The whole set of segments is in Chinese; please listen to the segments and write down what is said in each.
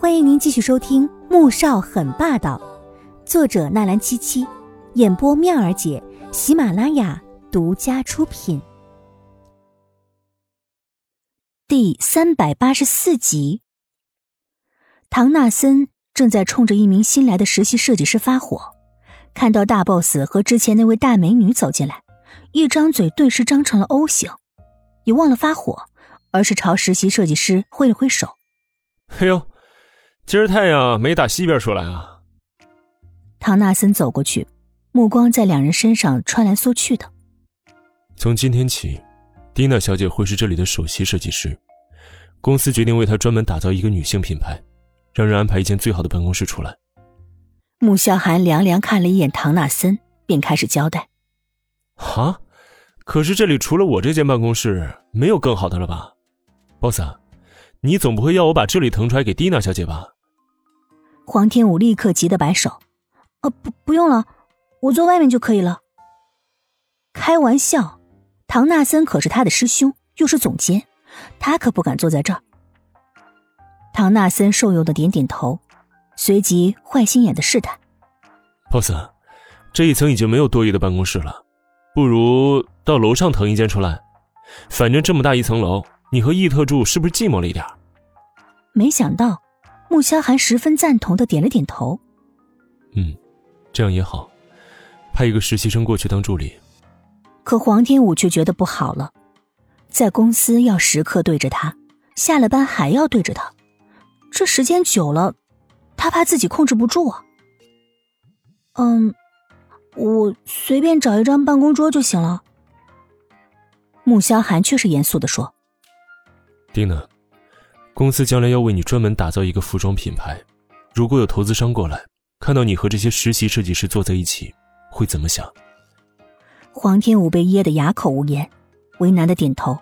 欢迎您继续收听《穆少很霸道》，作者纳兰七七，演播妙儿姐，喜马拉雅独家出品。第三百八十四集，唐纳森正在冲着一名新来的实习设计师发火，看到大 boss 和之前那位大美女走进来，一张嘴顿时张成了 O 型，也忘了发火，而是朝实习设计师挥了挥手：“哎呦！”今儿太阳没打西边出来啊！唐纳森走过去，目光在两人身上穿来缩去的。从今天起，蒂娜小姐会是这里的首席设计师。公司决定为她专门打造一个女性品牌，让人安排一间最好的办公室出来。穆萧寒凉凉看了一眼唐纳森，便开始交代：“啊，可是这里除了我这间办公室，没有更好的了吧，boss？你总不会要我把这里腾出来给蒂娜小姐吧？”黄天武立刻急得摆手：“啊，不，不用了，我坐外面就可以了。”开玩笑，唐纳森可是他的师兄，又是总监，他可不敢坐在这儿。唐纳森受用的点点头，随即坏心眼的试探：“boss，这一层已经没有多余的办公室了，不如到楼上腾一间出来。反正这么大一层楼，你和易特住是不是寂寞了一点？”没想到。穆萧寒十分赞同的点了点头，嗯，这样也好，派一个实习生过去当助理。可黄天武却觉得不好了，在公司要时刻对着他，下了班还要对着他，这时间久了，他怕自己控制不住啊。嗯，我随便找一张办公桌就行了。穆萧寒却是严肃的说：“丁呢？”公司将来要为你专门打造一个服装品牌，如果有投资商过来，看到你和这些实习设计师坐在一起，会怎么想？黄天武被噎得哑口无言，为难的点头。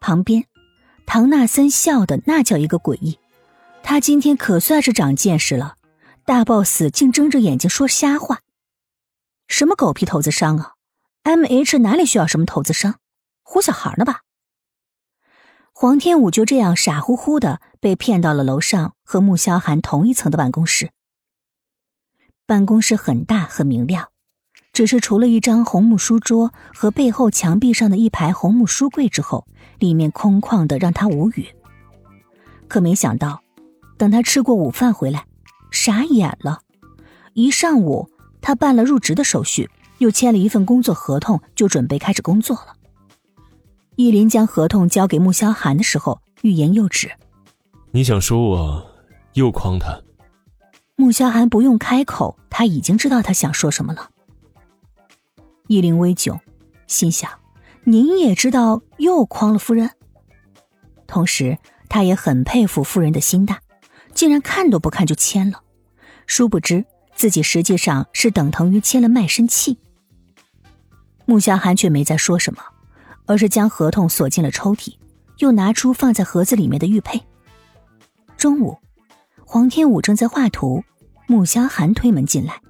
旁边，唐纳森笑的那叫一个诡异，他今天可算是长见识了，大 boss 竟睁着眼睛说瞎话。什么狗屁投资商啊？M H 哪里需要什么投资商？唬小孩呢吧？黄天武就这样傻乎乎的被骗到了楼上和穆萧寒同一层的办公室。办公室很大很明亮，只是除了一张红木书桌和背后墙壁上的一排红木书柜之后，里面空旷的让他无语。可没想到，等他吃过午饭回来，傻眼了。一上午，他办了入职的手续，又签了一份工作合同，就准备开始工作了。易林将合同交给穆萧寒的时候，欲言又止。你想说我又诓他？穆萧寒不用开口，他已经知道他想说什么了。易林微窘，心想：您也知道又诓了夫人。同时，他也很佩服夫人的心大，竟然看都不看就签了。殊不知，自己实际上是等同于签了卖身契。穆萧寒却没再说什么。而是将合同锁进了抽屉，又拿出放在盒子里面的玉佩。中午，黄天武正在画图，穆萧寒推门进来。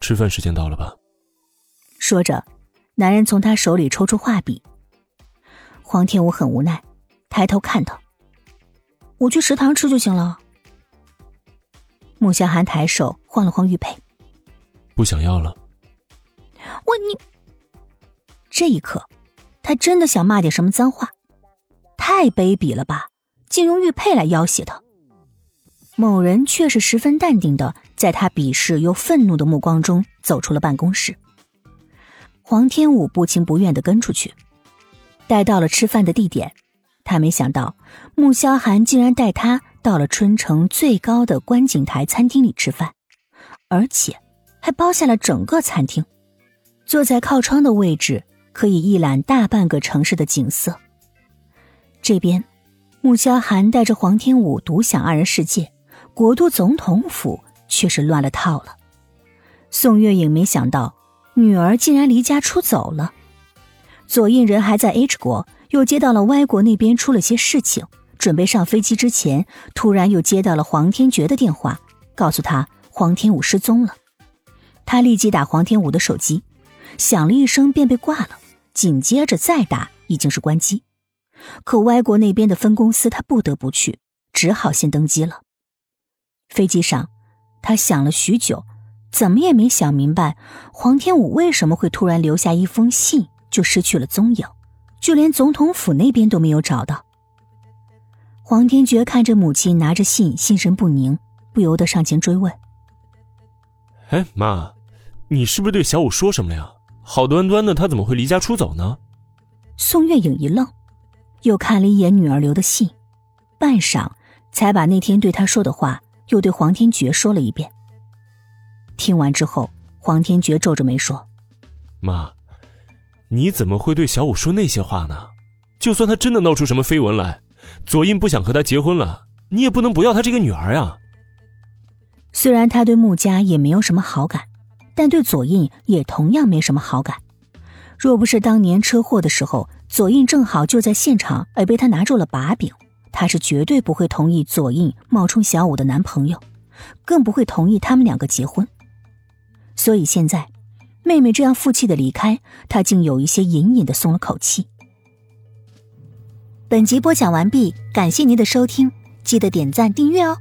吃饭时间到了吧？说着，男人从他手里抽出画笔。黄天武很无奈，抬头看他：“我去食堂吃就行了。”穆萧寒抬手晃了晃玉佩：“不想要了。”我你，这一刻。他真的想骂点什么脏话，太卑鄙了吧！竟用玉佩来要挟他。某人却是十分淡定的，在他鄙视又愤怒的目光中走出了办公室。黄天武不情不愿的跟出去，待到了吃饭的地点，他没想到穆萧寒竟然带他到了春城最高的观景台餐厅里吃饭，而且还包下了整个餐厅，坐在靠窗的位置。可以一览大半个城市的景色。这边，穆萧寒带着黄天武独享二人世界，国都总统府却是乱了套了。宋月影没想到女儿竟然离家出走了，左印人还在 H 国，又接到了 Y 国那边出了些事情，准备上飞机之前，突然又接到了黄天觉的电话，告诉他黄天武失踪了。他立即打黄天武的手机，响了一声便被挂了。紧接着再打已经是关机，可歪国那边的分公司他不得不去，只好先登机了。飞机上，他想了许久，怎么也没想明白黄天武为什么会突然留下一封信就失去了踪影，就连总统府那边都没有找到。黄天觉看着母亲拿着信，心神不宁，不由得上前追问：“哎，妈，你是不是对小五说什么了呀？好端端的，他怎么会离家出走呢？”宋月影一愣，又看了一眼女儿留的信，半晌才把那天对他说的话又对黄天觉说了一遍。听完之后，黄天觉皱着眉说：“妈，你怎么会对小五说那些话呢？就算他真的闹出什么绯闻来，左印不想和他结婚了，你也不能不要他这个女儿呀。”虽然他对穆家也没有什么好感，但对左印也同样没什么好感。若不是当年车祸的时候，左印正好就在现场，而被他拿住了把柄，他是绝对不会同意左印冒充小五的男朋友，更不会同意他们两个结婚。所以现在，妹妹这样负气的离开，他竟有一些隐隐的松了口气。本集播讲完毕，感谢您的收听，记得点赞订阅哦。